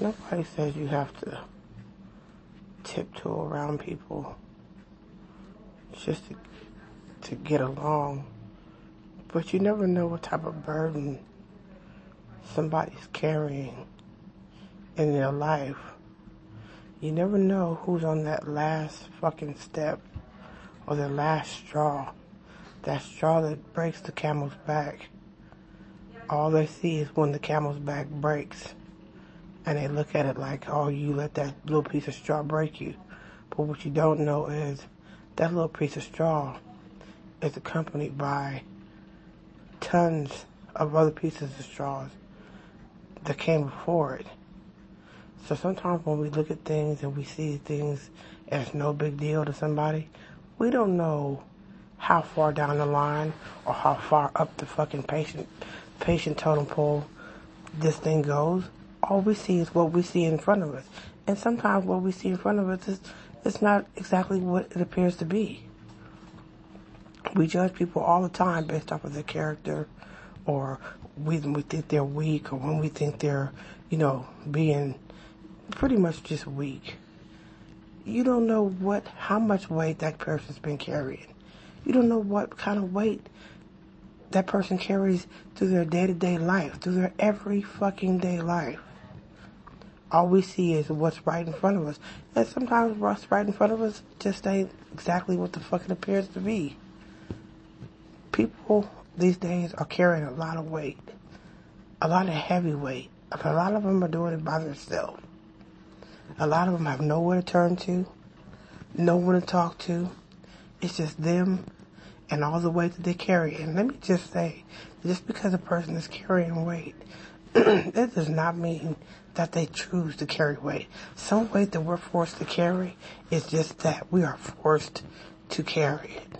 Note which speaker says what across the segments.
Speaker 1: Nobody says you have to tiptoe around people just to, to get along. But you never know what type of burden somebody's carrying in their life. You never know who's on that last fucking step or the last straw. That straw that breaks the camel's back. All they see is when the camel's back breaks. And they look at it like, oh, you let that little piece of straw break you. But what you don't know is that little piece of straw is accompanied by tons of other pieces of straws that came before it. So sometimes when we look at things and we see things as no big deal to somebody, we don't know how far down the line or how far up the fucking patient patient totem pole this thing goes. All we see is what we see in front of us. And sometimes what we see in front of us is it's not exactly what it appears to be. We judge people all the time based off of their character or when we think they're weak or when we think they're, you know, being pretty much just weak. You don't know what, how much weight that person's been carrying. You don't know what kind of weight that person carries through their day to day life, through their every fucking day life. All we see is what's right in front of us. And sometimes what's right in front of us just ain't exactly what the fuck it appears to be. People these days are carrying a lot of weight, a lot of heavy weight. A lot of them are doing it by themselves. A lot of them have nowhere to turn to, no one to talk to. It's just them and all the weight that they carry. And let me just say, just because a person is carrying weight, that does not mean that they choose to carry weight. Some weight that we're forced to carry is just that we are forced to carry it.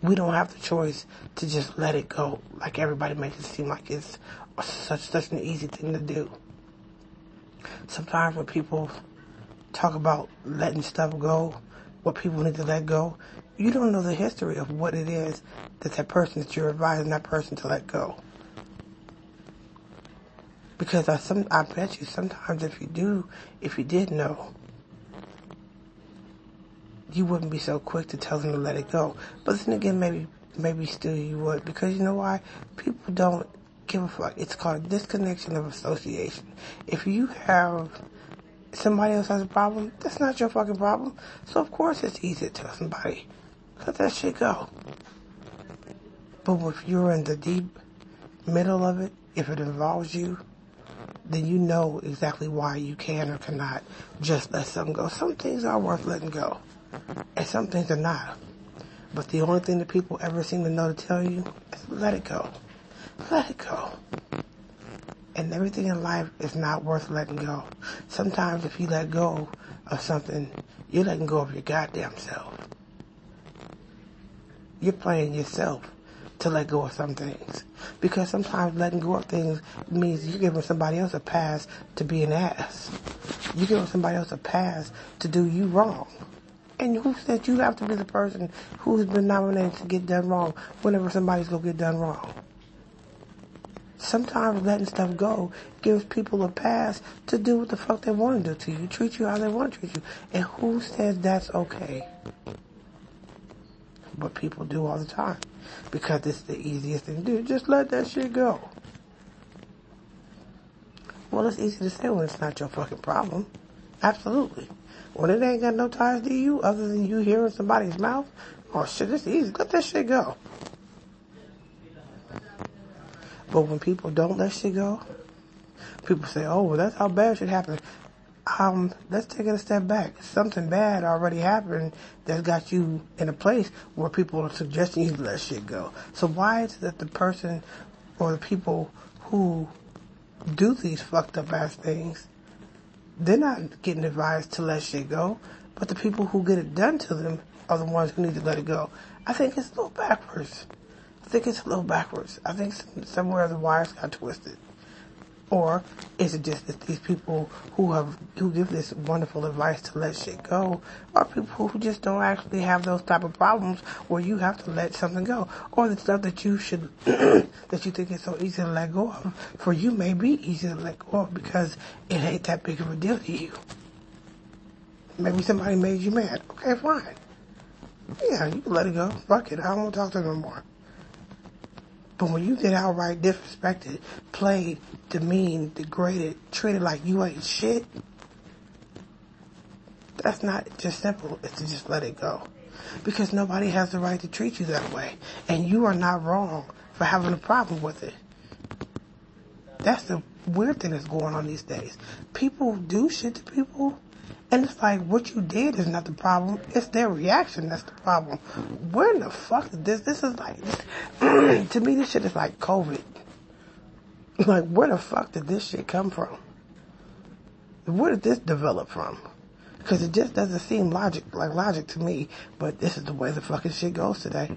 Speaker 1: We don't have the choice to just let it go like everybody makes it seem like it's such such an easy thing to do. Sometimes when people talk about letting stuff go, what people need to let go, you don't know the history of what it is that that person that you're advising that person to let go. Because I some I bet you sometimes if you do, if you did know, you wouldn't be so quick to tell them to let it go. But then again, maybe maybe still you would because you know why? People don't give a fuck. It's called disconnection of association. If you have somebody else has a problem, that's not your fucking problem. So of course it's easy to tell somebody, let that shit go. But if you're in the deep middle of it, if it involves you, then you know exactly why you can or cannot just let something go. Some things are worth letting go, and some things are not. But the only thing that people ever seem to know to tell you is let it go. Let it go. And everything in life is not worth letting go. Sometimes if you let go of something, you're letting go of your goddamn self. You're playing yourself to let go of some things. Because sometimes letting go of things means you're giving somebody else a pass to be an ass. You're giving somebody else a pass to do you wrong. And who said you have to be the person who's been nominated to get done wrong whenever somebody's gonna get done wrong? Sometimes letting stuff go gives people a pass to do what the fuck they want to do to you, treat you how they want to treat you. And who says that's okay? But people do all the time because it's the easiest thing to do. Just let that shit go. Well, it's easy to say when it's not your fucking problem. Absolutely. When it ain't got no ties to you other than you hearing somebody's mouth, oh shit, it's easy. Let that shit go. But when people don't let shit go, people say, oh, well, that's how bad shit happened. Um, let's take it a step back. Something bad already happened that's got you in a place where people are suggesting you let shit go. So why is it that the person or the people who do these fucked up ass things, they're not getting advised to let shit go, but the people who get it done to them are the ones who need to let it go. I think it's a little backwards. I think it's a little backwards. I think somewhere the wires got twisted. Or is it just that these people who have who give this wonderful advice to let shit go are people who just don't actually have those type of problems where you have to let something go, or the stuff that you should that you think is so easy to let go of for you may be easy to let go of because it ain't that big of a deal to you. Maybe somebody made you mad. Okay, fine. Yeah, you can let it go. Fuck it. I don't want to talk to them no more. But when you get outright disrespected, played, demeaned, degraded, treated like you ain't shit, that's not just simple. It's to just let it go. Because nobody has the right to treat you that way. And you are not wrong for having a problem with it. That's the weird thing that's going on these days. People do shit to people and it's like, what you did is not the problem. It's their reaction that's the problem. Where in the fuck did this, this is like, to me this shit is like COVID. Like, where the fuck did this shit come from? Where did this develop from? Because it just doesn't seem logic, like logic to me, but this is the way the fucking shit goes today.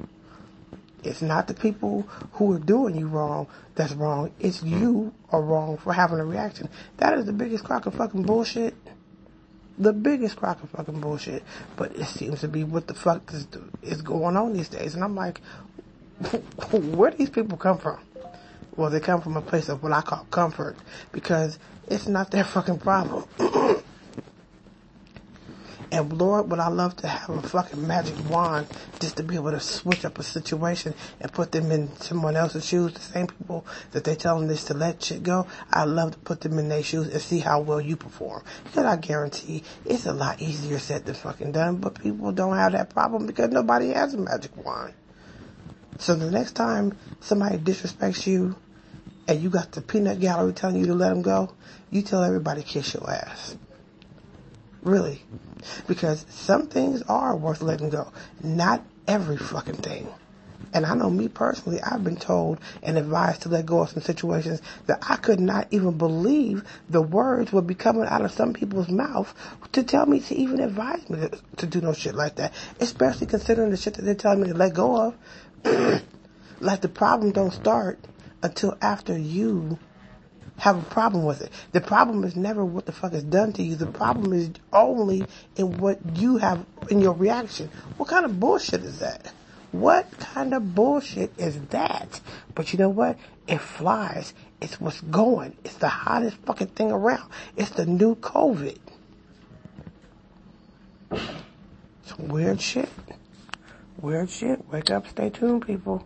Speaker 1: It's not the people who are doing you wrong that's wrong. It's you are wrong for having a reaction. That is the biggest crock of fucking bullshit the biggest crock of fucking bullshit. But it seems to be what the fuck is, is going on these days. And I'm like, where do these people come from? Well, they come from a place of what I call comfort because it's not their fucking problem. And Lord, would I love to have a fucking magic wand just to be able to switch up a situation and put them in someone else's shoes. The same people that they tell them this to let shit go. I'd love to put them in their shoes and see how well you perform. Because I guarantee it's a lot easier said than fucking done, but people don't have that problem because nobody has a magic wand. So the next time somebody disrespects you and you got the peanut gallery telling you to let them go, you tell everybody kiss your ass. Really. Because some things are worth letting go. Not every fucking thing. And I know me personally, I've been told and advised to let go of some situations that I could not even believe the words would be coming out of some people's mouth to tell me to even advise me to, to do no shit like that. Especially considering the shit that they're telling me to let go of. like the problem don't start until after you have a problem with it. The problem is never what the fuck is done to you. The problem is only in what you have in your reaction. What kind of bullshit is that? What kind of bullshit is that? But you know what? It flies. It's what's going. It's the hottest fucking thing around. It's the new COVID. Some weird shit. Weird shit. Wake up, stay tuned, people.